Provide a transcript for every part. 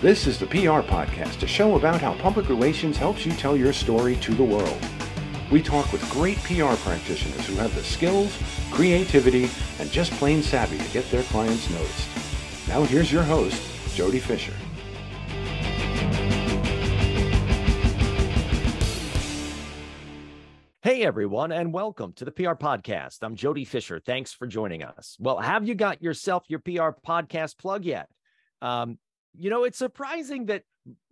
This is the PR Podcast, a show about how public relations helps you tell your story to the world. We talk with great PR practitioners who have the skills, creativity, and just plain savvy to get their clients noticed. Now here's your host, Jody Fisher. Hey everyone, and welcome to the PR Podcast. I'm Jody Fisher. Thanks for joining us. Well, have you got yourself your PR podcast plug yet? Um, you know, it's surprising that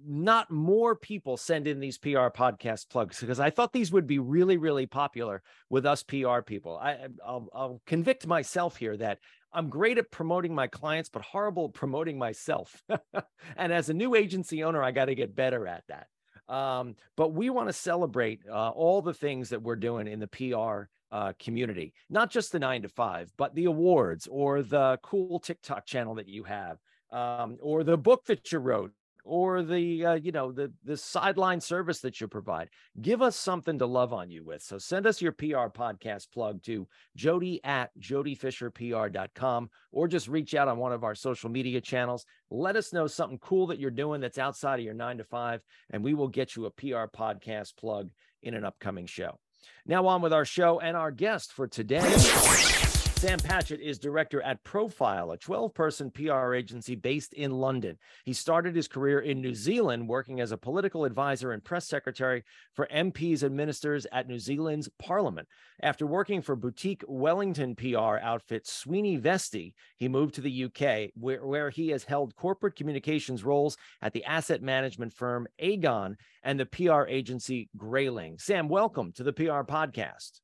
not more people send in these PR podcast plugs because I thought these would be really, really popular with us PR people. I, I'll, I'll convict myself here that I'm great at promoting my clients, but horrible at promoting myself. and as a new agency owner, I got to get better at that. Um, but we want to celebrate uh, all the things that we're doing in the PR uh, community, not just the nine to five, but the awards or the cool TikTok channel that you have, um, or the book that you wrote, or the uh, you know the the sideline service that you provide give us something to love on you with. So send us your pr podcast plug to jody at jodyfisherpr.com or just reach out on one of our social media channels. Let us know something cool that you're doing that's outside of your nine to five and we will get you a pr podcast plug in an upcoming show. Now on with our show and our guest for today Sam Patchett is director at Profile, a 12 person PR agency based in London. He started his career in New Zealand, working as a political advisor and press secretary for MPs and ministers at New Zealand's parliament. After working for boutique Wellington PR outfit SweeneyVesty, he moved to the UK, where, where he has held corporate communications roles at the asset management firm Aegon and the PR agency Grayling. Sam, welcome to the PR podcast.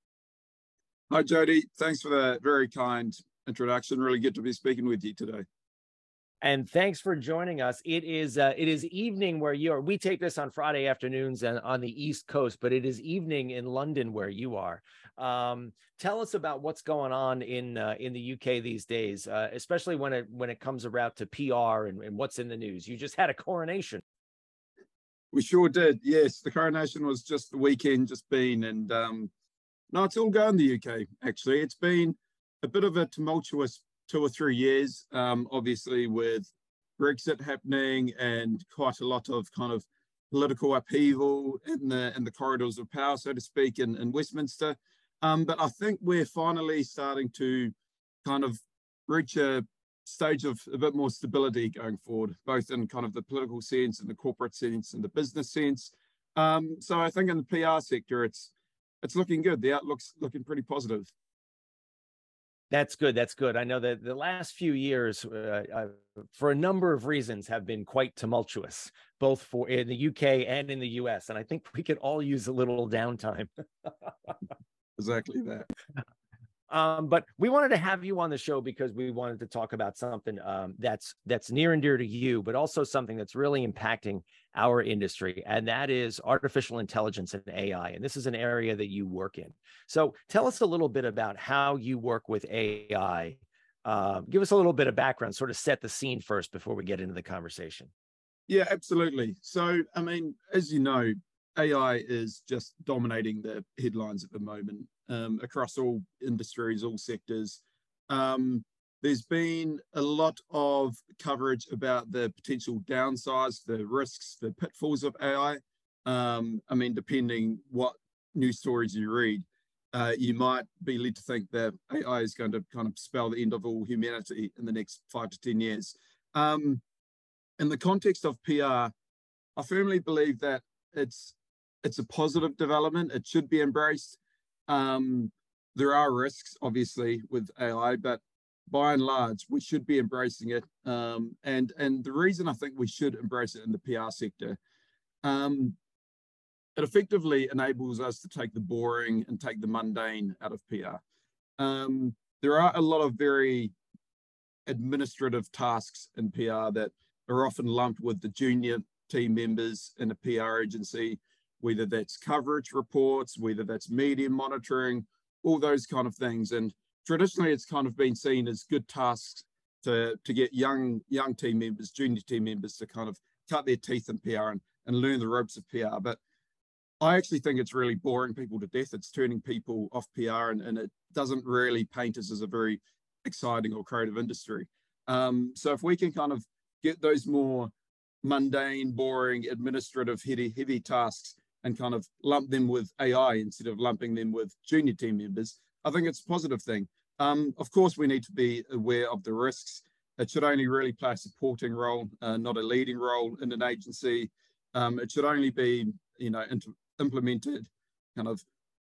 Hi, Jody. Thanks for that very kind introduction. Really good to be speaking with you today. And thanks for joining us. It is uh, it is evening where you are. We take this on Friday afternoons and on the East Coast, but it is evening in London where you are. Um, tell us about what's going on in uh, in the UK these days, uh, especially when it when it comes around to PR and, and what's in the news. You just had a coronation. We sure did. Yes, the coronation was just the weekend, just been, and um, no, it's all going the UK, actually. It's been a bit of a tumultuous two or three years, um, obviously, with Brexit happening and quite a lot of kind of political upheaval in the in the corridors of power, so to speak, in, in Westminster. Um, but I think we're finally starting to kind of reach a stage of a bit more stability going forward, both in kind of the political sense and the corporate sense and the business sense. Um, so I think in the PR sector, it's it's looking good. The outlook's looking pretty positive. That's good. That's good. I know that the last few years, uh, uh, for a number of reasons, have been quite tumultuous, both for in the UK and in the US. And I think we could all use a little downtime. exactly that. Um, but we wanted to have you on the show because we wanted to talk about something um, that's that's near and dear to you, but also something that's really impacting our industry, and that is artificial intelligence and AI. And this is an area that you work in. So tell us a little bit about how you work with AI. Uh, give us a little bit of background, sort of set the scene first before we get into the conversation. Yeah, absolutely. So, I mean, as you know, AI is just dominating the headlines at the moment um, across all industries, all sectors. Um, there's been a lot of coverage about the potential downsides, the risks, the pitfalls of AI. Um, I mean, depending what news stories you read, uh, you might be led to think that AI is going to kind of spell the end of all humanity in the next five to 10 years. Um, in the context of PR, I firmly believe that it's it's a positive development. It should be embraced. Um, there are risks, obviously, with AI, but by and large, we should be embracing it. Um, and and the reason I think we should embrace it in the PR sector, um, it effectively enables us to take the boring and take the mundane out of PR. Um, there are a lot of very administrative tasks in PR that are often lumped with the junior team members in a PR agency whether that's coverage reports, whether that's media monitoring, all those kind of things. And traditionally, it's kind of been seen as good tasks to, to get young young team members, junior team members to kind of cut their teeth in PR and, and learn the ropes of PR. But I actually think it's really boring people to death. It's turning people off PR and, and it doesn't really paint us as a very exciting or creative industry. Um, so if we can kind of get those more mundane, boring, administrative, heavy, heavy tasks and kind of lump them with AI instead of lumping them with junior team members, I think it's a positive thing. Um, of course, we need to be aware of the risks. It should only really play a supporting role, uh, not a leading role in an agency. Um, it should only be, you know, implemented kind of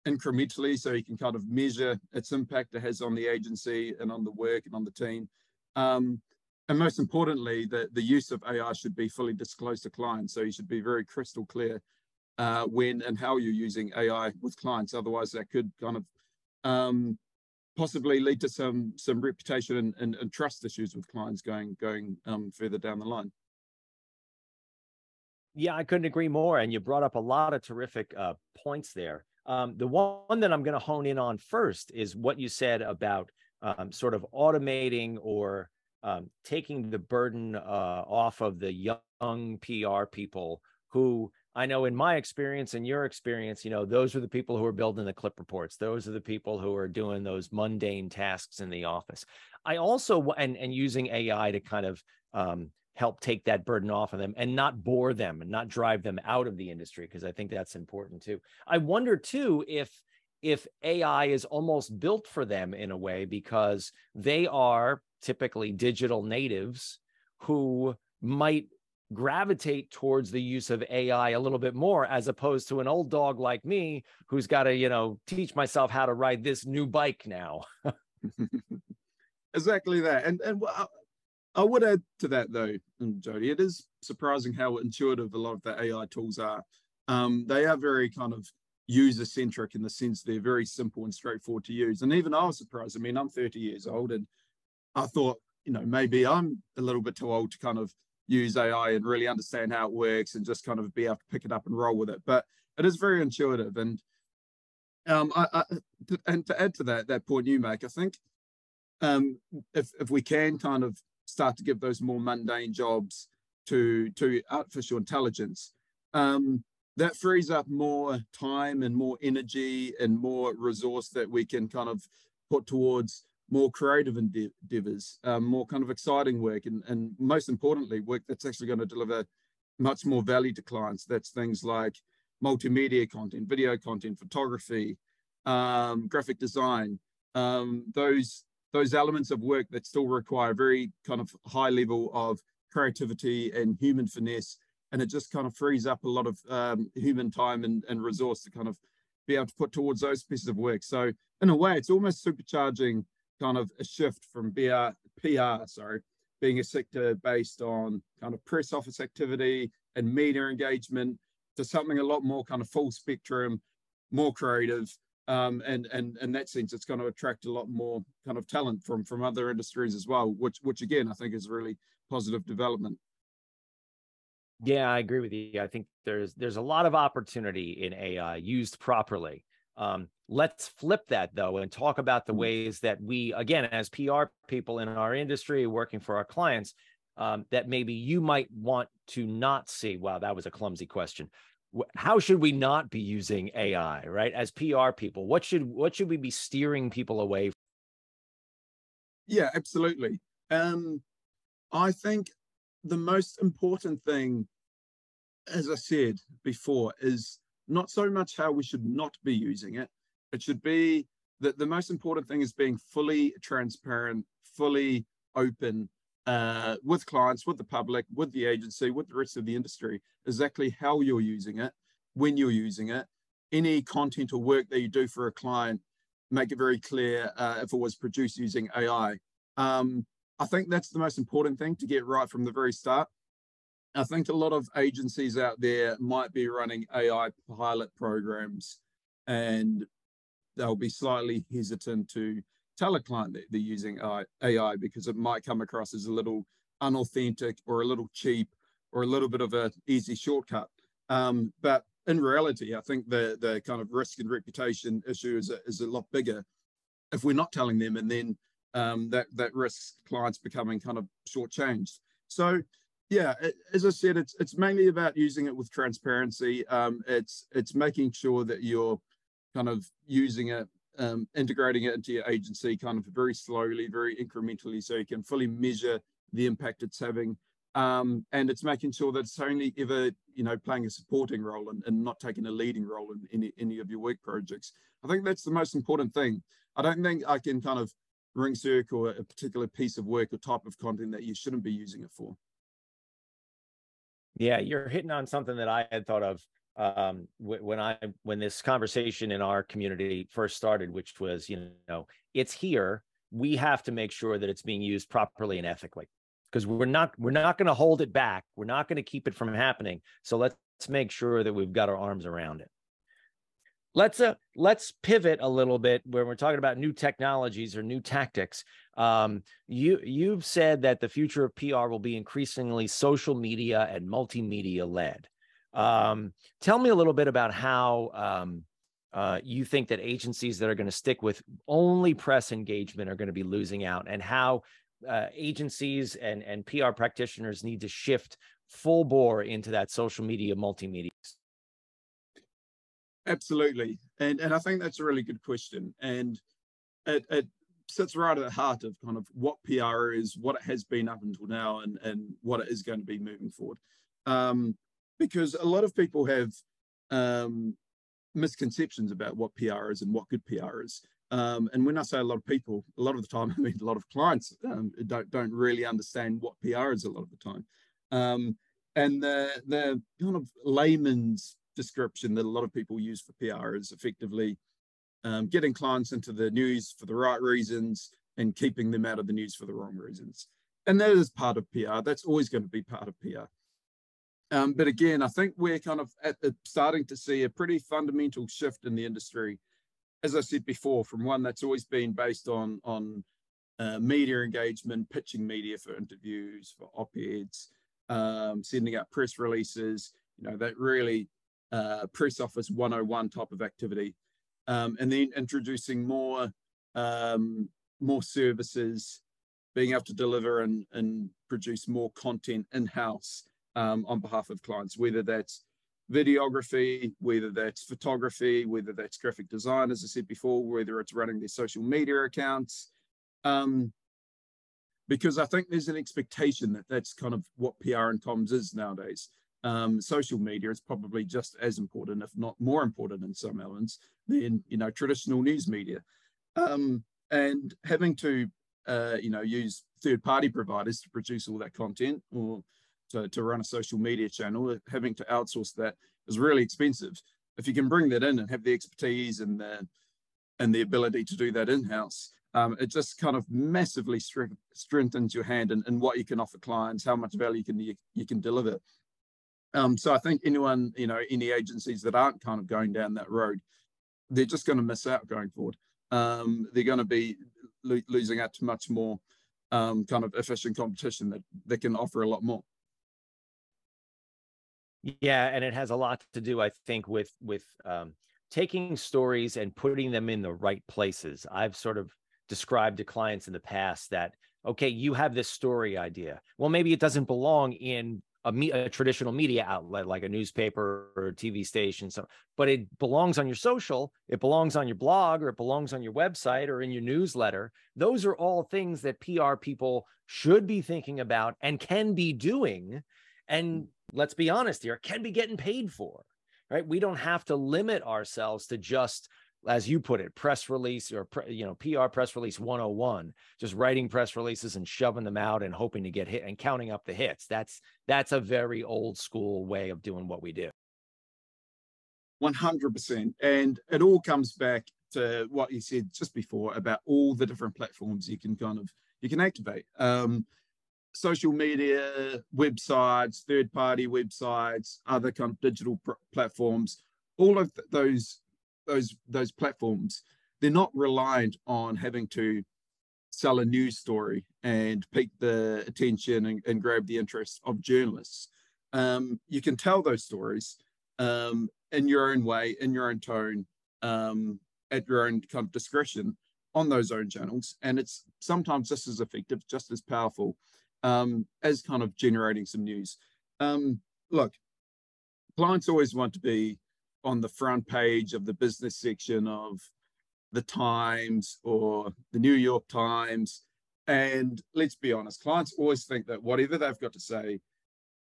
incrementally so you can kind of measure its impact it has on the agency and on the work and on the team. Um, and most importantly, the, the use of AI should be fully disclosed to clients. So you should be very crystal clear uh, when and how you're using AI with clients. Otherwise, that could kind of um, possibly lead to some some reputation and, and, and, trust issues with clients going going um, further down the line. Yeah, I couldn't agree more. And you brought up a lot of terrific uh, points there. Um, the one that I'm going to hone in on first is what you said about um, sort of automating or um, taking the burden uh, off of the young PR people who I know in my experience and your experience, you know, those are the people who are building the clip reports. Those are the people who are doing those mundane tasks in the office. I also and and using AI to kind of um, help take that burden off of them and not bore them and not drive them out of the industry because I think that's important too. I wonder too if if AI is almost built for them in a way because they are typically digital natives who might gravitate towards the use of AI a little bit more as opposed to an old dog like me who's got to, you know, teach myself how to ride this new bike now. exactly that. And and I would add to that though, Jody, it is surprising how intuitive a lot of the AI tools are. Um, they are very kind of user centric in the sense they're very simple and straightforward to use. And even I was surprised. I mean, I'm 30 years old and I thought, you know, maybe I'm a little bit too old to kind of use AI and really understand how it works and just kind of be able to pick it up and roll with it. But it is very intuitive. And um, I, I and to add to that that point you make, I think um, if if we can kind of start to give those more mundane jobs to to artificial intelligence, um, that frees up more time and more energy and more resource that we can kind of put towards more creative endeavors, um, more kind of exciting work, and, and most importantly, work that's actually going to deliver much more value to clients. That's things like multimedia content, video content, photography, um, graphic design, um, those those elements of work that still require very kind of high level of creativity and human finesse and it just kind of frees up a lot of um, human time and, and resource to kind of be able to put towards those pieces of work. So in a way, it's almost supercharging kind of a shift from BR, PR, sorry, being a sector based on kind of press office activity and media engagement to something a lot more kind of full spectrum, more creative. Um, and and in that sense, it's going to attract a lot more kind of talent from from other industries as well, which which again I think is really positive development. Yeah, I agree with you. I think there's there's a lot of opportunity in AI used properly. Um, let's flip that though and talk about the mm. ways that we, again, as PR people in our industry working for our clients, um, that maybe you might want to not see. Wow, that was a clumsy question. How should we not be using AI, right? As PR people, what should what should we be steering people away? From? Yeah, absolutely. Um, I think the most important thing, as I said before, is not so much how we should not be using it. It should be that the most important thing is being fully transparent, fully open uh, with clients, with the public, with the agency, with the rest of the industry, exactly how you're using it, when you're using it, any content or work that you do for a client, make it very clear uh, if it was produced using AI. Um, I think that's the most important thing to get right from the very start. I think a lot of agencies out there might be running AI pilot programs and they'll be slightly hesitant to tell a client that they're using AI because it might come across as a little unauthentic or a little cheap or a little bit of an easy shortcut. Um, but in reality, I think the the kind of risk and reputation issue is a, is a lot bigger if we're not telling them, and then um, that that risks clients becoming kind of shortchanged. So yeah, as I said, it's it's mainly about using it with transparency. Um, it's it's making sure that you're kind of using it, um, integrating it into your agency, kind of very slowly, very incrementally, so you can fully measure the impact it's having. Um, and it's making sure that it's only ever, you know, playing a supporting role and, and not taking a leading role in any, any of your work projects. I think that's the most important thing. I don't think I can kind of ring circle a particular piece of work or type of content that you shouldn't be using it for. Yeah, you're hitting on something that I had thought of um, when I when this conversation in our community first started, which was you know it's here. We have to make sure that it's being used properly and ethically because we're not we're not going to hold it back. We're not going to keep it from happening. So let's make sure that we've got our arms around it. Let's uh let's pivot a little bit when we're talking about new technologies or new tactics. Um, you you've said that the future of PR will be increasingly social media and multimedia led. Um, tell me a little bit about how um, uh, you think that agencies that are going to stick with only press engagement are going to be losing out, and how uh, agencies and and PR practitioners need to shift full bore into that social media multimedia Absolutely, and and I think that's a really good question, and it, it sits right at the heart of kind of what PR is, what it has been up until now, and and what it is going to be moving forward. Um, because a lot of people have um, misconceptions about what PR is and what good PR is. Um, and when I say a lot of people, a lot of the time, I mean a lot of clients um, don't don't really understand what PR is a lot of the time. Um, and the the kind of layman's description that a lot of people use for PR is effectively um, getting clients into the news for the right reasons and keeping them out of the news for the wrong reasons. And that is part of PR. That's always going to be part of PR. Um, but again, I think we're kind of at starting to see a pretty fundamental shift in the industry, as I said before, from one that's always been based on on uh, media engagement, pitching media for interviews, for op-eds, um, sending out press releases. You know that really uh, press office 101 type of activity, um, and then introducing more um, more services, being able to deliver and, and produce more content in house um, on behalf of clients, whether that's videography, whether that's photography, whether that's graphic design, as I said before, whether it's running their social media accounts. Um, because I think there's an expectation that that's kind of what PR and comms is nowadays um, social media is probably just as important, if not more important in some elements than, you know, traditional news media. Um, and having to, uh, you know, use third-party providers to produce all that content or to, to run a social media channel, having to outsource that is really expensive. If you can bring that in and have the expertise and the, and the ability to do that in-house, um, it just kind of massively strengthens your hand in what you can offer clients, how much value you can you, you can deliver. Um, so I think anyone, you know, any agencies that aren't kind of going down that road, they're just going to miss out going forward. Um, they're going to be lo- losing out to much more um, kind of efficient competition that, they can offer a lot more. Yeah, and it has a lot to do, I think, with with um, taking stories and putting them in the right places. I've sort of described to clients in the past that okay, you have this story idea. Well, maybe it doesn't belong in a, me- a, traditional media outlet like a newspaper or a TV station. So, but it belongs on your social, it belongs on your blog, or it belongs on your website or in your newsletter. Those are all things that PR people should be thinking about and can be doing. And let's be honest here, can be getting paid for. Right. We don't have to limit ourselves to just as you put it, press release or you know PR press release 101, just writing press releases and shoving them out and hoping to get hit and counting up the hits. That's that's a very old school way of doing what we do. 100%. And it all comes back to what you said just before about all the different platforms you can kind of you can activate. Um, social media, websites, third party websites, other kind of digital pr- platforms, all of th- those those those platforms they're not reliant on having to sell a news story and pique the attention and, and grab the interest of journalists. Um, you can tell those stories um, in your own way in your own tone um, at your own kind of discretion on those own channels. And it's sometimes just as effective just as powerful um, as kind of generating some news. Um, look clients always want to be on the front page of the business section of the Times or the New York Times. And let's be honest, clients always think that whatever they've got to say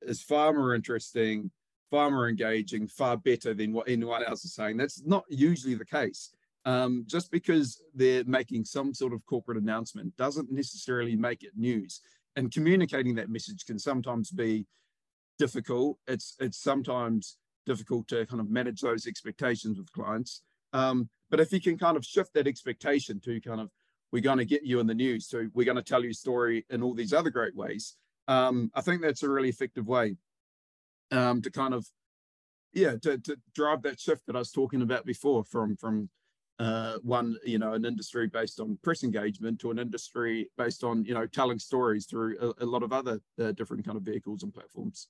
is far more interesting, far more engaging, far better than what anyone else is saying. That's not usually the case. Um, just because they're making some sort of corporate announcement doesn't necessarily make it news. And communicating that message can sometimes be difficult. It's it's sometimes difficult to kind of manage those expectations with clients. Um, but if you can kind of shift that expectation to kind of we're going to get you in the news, so we're going to tell you story in all these other great ways. Um, I think that's a really effective way um, to kind of yeah to, to drive that shift that I was talking about before from from uh, one you know an industry based on press engagement to an industry based on you know telling stories through a, a lot of other uh, different kind of vehicles and platforms.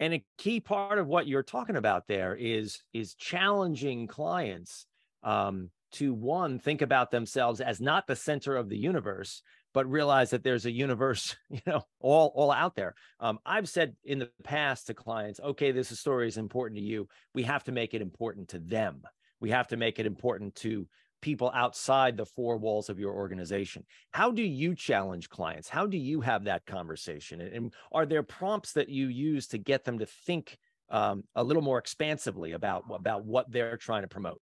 And a key part of what you're talking about there is is challenging clients um, to one think about themselves as not the center of the universe, but realize that there's a universe, you know, all all out there. Um, I've said in the past to clients, okay, this story is important to you. We have to make it important to them. We have to make it important to people outside the four walls of your organization. How do you challenge clients? How do you have that conversation? And are there prompts that you use to get them to think um, a little more expansively about about what they're trying to promote?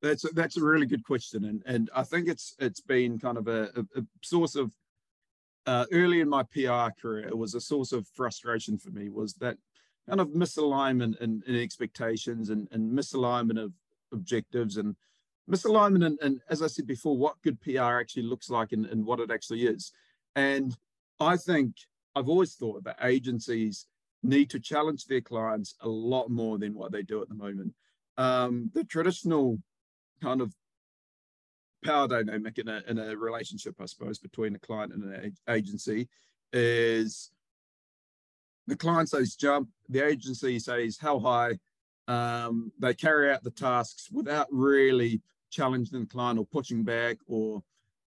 That's a, that's a really good question, and and I think it's it's been kind of a, a, a source of uh, early in my PR career. It was a source of frustration for me. Was that kind of misalignment in, in expectations and, and misalignment of objectives and misalignment and, and as I said before, what good PR actually looks like and, and what it actually is. And I think I've always thought that agencies need to challenge their clients a lot more than what they do at the moment. Um, the traditional kind of power dynamic in a, in a relationship, I suppose, between a client and an agency is the client says jump, the agency says how high. Um, they carry out the tasks without really challenging the client or pushing back or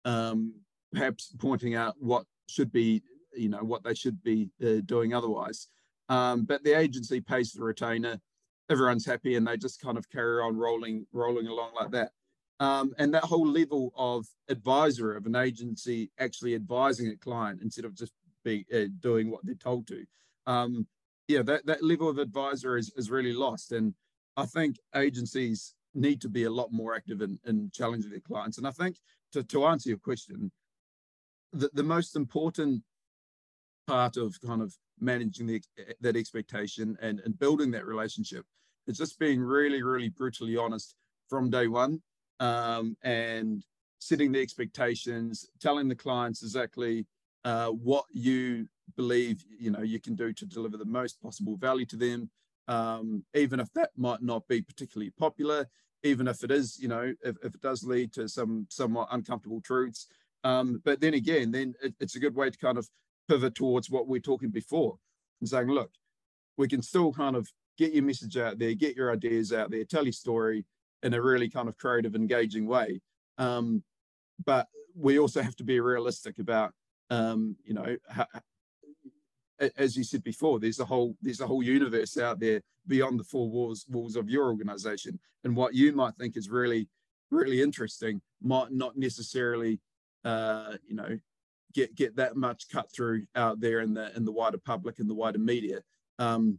um, perhaps pointing out what should be, you know, what they should be uh, doing otherwise. Um, but the agency pays the retainer, everyone's happy, and they just kind of carry on rolling, rolling along like that. Um, and that whole level of advisor of an agency actually advising a client instead of just be uh, doing what they're told to. Um, yeah, that, that level of advisor is, is really lost. And I think agencies need to be a lot more active in, in challenging their clients. And I think to, to answer your question, the, the most important part of kind of managing the, that expectation and, and building that relationship is just being really, really brutally honest from day one um, and setting the expectations, telling the clients exactly uh, what you believe you know you can do to deliver the most possible value to them um, even if that might not be particularly popular, even if it is, you know, if, if it does lead to some somewhat uncomfortable truths. Um, but then again, then it, it's a good way to kind of pivot towards what we are talking before and saying, look, we can still kind of get your message out there, get your ideas out there, tell your story in a really kind of creative, engaging way. Um, but we also have to be realistic about, um, you know, as you said before, there's a whole there's a whole universe out there beyond the four walls walls of your organization, and what you might think is really really interesting might not necessarily uh, you know get get that much cut through out there in the in the wider public and the wider media. Um,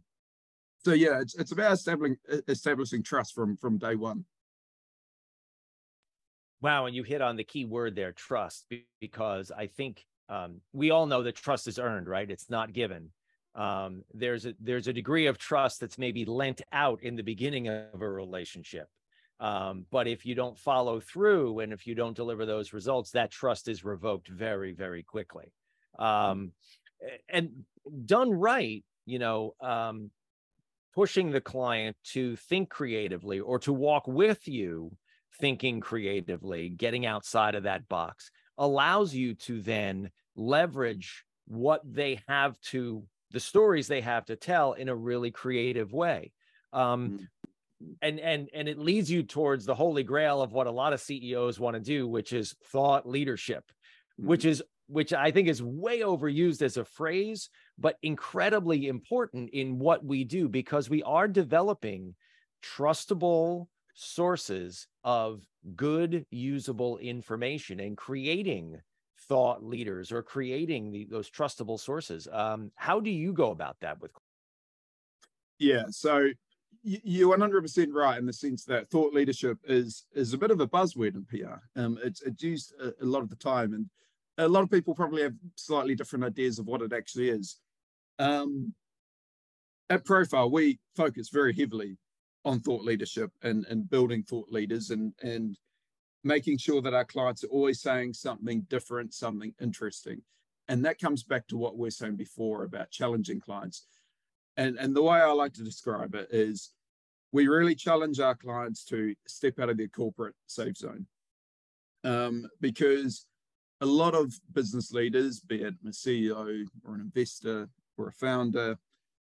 so yeah, it's it's about establishing establishing trust from from day one. Wow, and you hit on the key word there, trust, because I think um, we all know that trust is earned, right? It's not given. Um, there's a there's a degree of trust that's maybe lent out in the beginning of a relationship. Um, but if you don't follow through and if you don't deliver those results, that trust is revoked very, very quickly. Um, and done right, you know, um, pushing the client to think creatively or to walk with you thinking creatively, getting outside of that box allows you to then leverage what they have to the stories they have to tell in a really creative way. Um, mm and and and it leads you towards the holy grail of what a lot of ceos want to do which is thought leadership mm which is which i think is way overused as a phrase but incredibly important in what we do because we are developing trustable sources of good, usable information and creating thought leaders or creating the, those trustable sources. Um, how do you go about that with? Yeah, so you're 100% right in the sense that thought leadership is is a bit of a buzzword in PR. Um, it's, it's used a, a, lot of the time, and a lot of people probably have slightly different ideas of what it actually is. Um, at Profile, we focus very heavily on thought leadership and, and building thought leaders and, and making sure that our clients are always saying something different, something interesting. And that comes back to what we are saying before about challenging clients. And, and the way I like to describe it is we really challenge our clients to step out of their corporate safe zone. Um, because a lot of business leaders, be it a CEO or an investor or a founder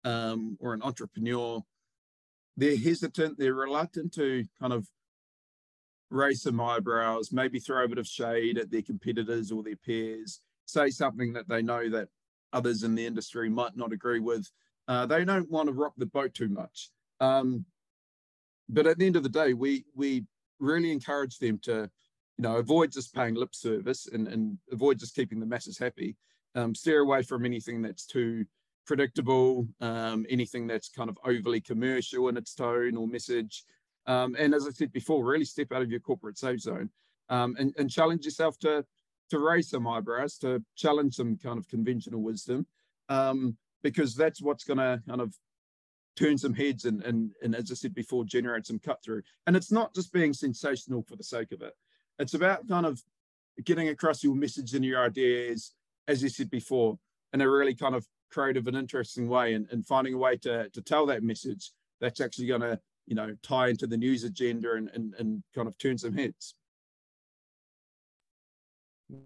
um, or an entrepreneur, they're hesitant, they're reluctant to kind of raise some eyebrows, maybe throw a bit of shade at their competitors or their peers, say something that they know that others in the industry might not agree with. Uh, they don't want to rock the boat too much. Um, but at the end of the day, we we really encourage them to, you know, avoid just paying lip service and, and avoid just keeping the masses happy. Um, steer away from anything that's too predictable, um, anything that's kind of overly commercial in its tone or message. Um, and as I said before, really step out of your corporate safe zone um, and, and challenge yourself to to raise some eyebrows, to challenge some kind of conventional wisdom, um, because that's what's going to kind of turn some heads and, and and as I said before, generate some cut through. And it's not just being sensational for the sake of it. It's about kind of getting across your message and your ideas, as you said before, in a really kind of creative and interesting way and, and finding a way to, to tell that message that's actually going to you know tie into the news agenda and, and, and kind of turn some heads.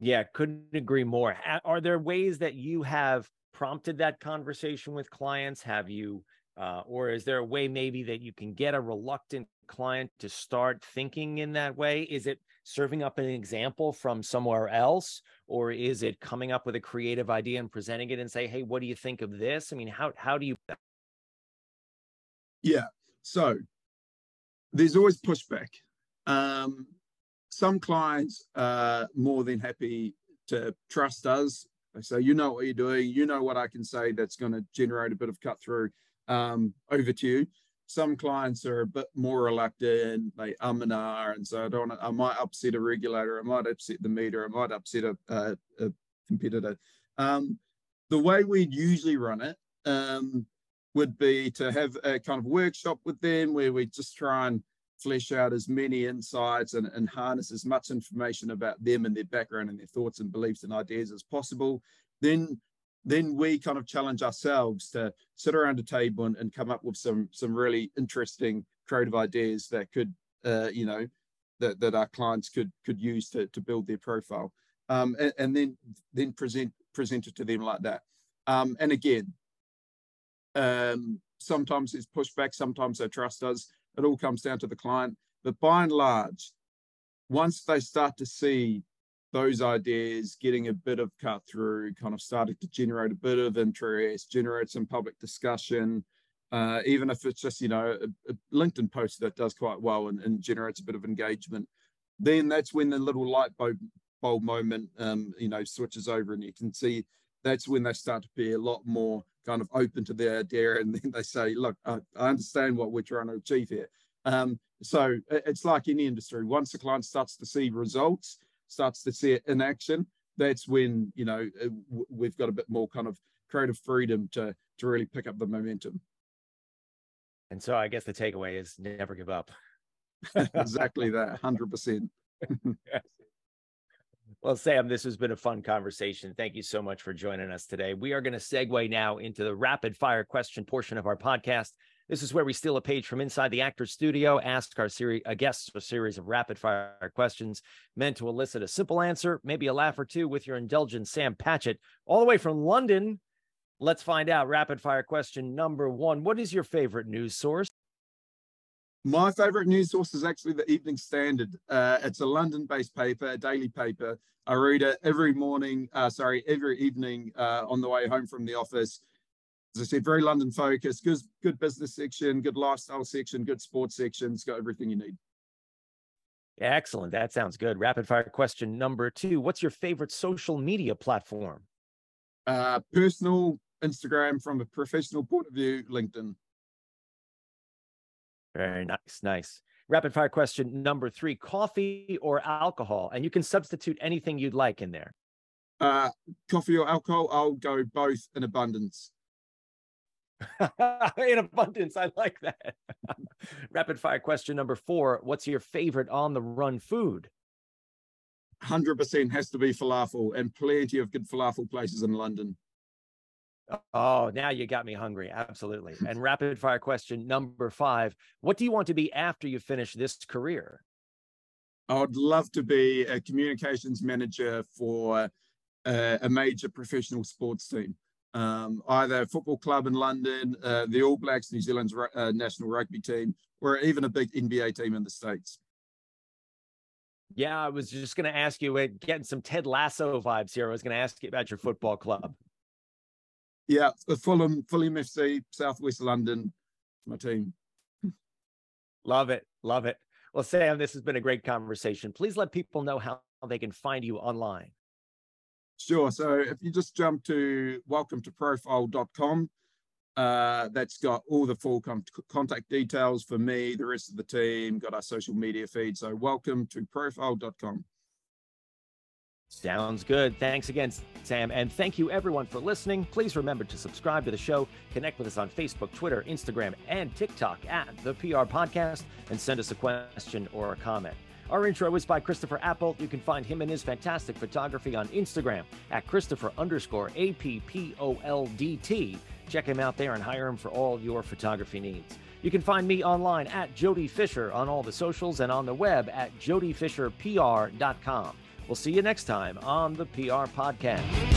Yeah couldn't agree more. Are there ways that you have prompted that conversation with clients? Have you uh, or is there a way maybe that you can get a reluctant client to start thinking in that way? Is it serving up an example from somewhere else? Or is it coming up with a creative idea and presenting it and say hey what do you think of this? I mean how how do you yeah. So there's always pushback. Um, some clients are more than happy to trust us. Say you know what you're doing. You know what i can say that's going to generate a bit of cut through um, over to you some clients are a bit more reluctant. They um and ah, and so I don't. I might upset a regulator. I might upset the meter. I might upset a, a, a competitor. Um, the way we'd usually run it um, would be to have a kind of workshop with them where we just try and flesh out as many insights and, and harness as much information about them and their background and their thoughts and beliefs and ideas as possible. Then then we kind of challenge ourselves to sit around a table and, and come up with some some really interesting creative ideas that could uh, you know that, that our clients could could use to, to build their profile um, and, and, then then present present it to them like that. Um, and again um, sometimes it's pushback sometimes they trust us. It all comes down to the client. But by and large once they start to see those ideas getting a bit of cut through, kind of started to generate a bit of interest, generate some public discussion, uh, even if it's just, you know, a, a LinkedIn post that does quite well and, and, generates a bit of engagement, then that's when the little light bulb, bulb moment, um, you know, switches over and you can see that's when they start to be a lot more kind of open to the idea and then they say, look, I, I understand what we're trying to achieve here. Um, so it's like any industry. Once the client starts to see results, starts to see it in action, that's when you know uh, we've got a bit more kind of creative freedom to to really pick up the momentum. And so I guess the takeaway is never give up. exactly that, hundred percent. Well, Sam, this has been a fun conversation. Thank you so much for joining us today. We are going to segue now into the rapid fire question portion of our podcast. This is where we steal a page from inside the actor's studio, ask our series, a guest a series of rapid fire questions meant to elicit a simple answer, maybe a laugh or two with your indulgent Sam Patchett, all the way from London. Let's find out. Rapid fire question number one What is your favorite news source? My favorite news source is actually the Evening Standard. Uh, it's a London based paper, a daily paper. I read it every morning, uh, sorry, every evening uh, on the way home from the office as I said, very London focused, good, good business section, good lifestyle section, good sports section. It's got everything you need. Excellent. That sounds good. Rapid fire question number two What's your favorite social media platform? Uh, personal Instagram from a professional point of view, LinkedIn. Very nice. Nice. Rapid fire question number three coffee or alcohol? And you can substitute anything you'd like in there. Uh, coffee or alcohol? I'll go both in abundance. in abundance. I like that. Rapid fire question number four What's your favorite on the run food? 100% has to be falafel and plenty of good falafel places in London. Oh, now you got me hungry. Absolutely. And rapid fire question number five What do you want to be after you finish this career? I'd love to be a communications manager for a major professional sports team um, either a football club in London, uh, the All Blacks, New Zealand's uh, national rugby team, or even a big NBA team in the States. Yeah, I was just going to ask you, uh, getting some Ted Lasso vibes here. I was going to ask you about your football club. Yeah, Fulham, Fulham FC, Southwest London, my team. Love it. Love it. Well, Sam, this has been a great conversation. Please let people know how they can find you online. Sure. So if you just jump to welcome to profile.com, uh, that's got all the full con- contact details for me, the rest of the team, got our social media feed. So welcome to profile.com. Sounds good. Thanks again, Sam. And thank you, everyone, for listening. Please remember to subscribe to the show, connect with us on Facebook, Twitter, Instagram, and TikTok at the PR Podcast, and send us a question or a comment. Our intro is by Christopher Appoldt. You can find him and his fantastic photography on Instagram at Christopher underscore A P P O L D T. Check him out there and hire him for all your photography needs. You can find me online at Jody Fisher on all the socials and on the web at jodyfisherpr.com. We'll see you next time on the PR Podcast.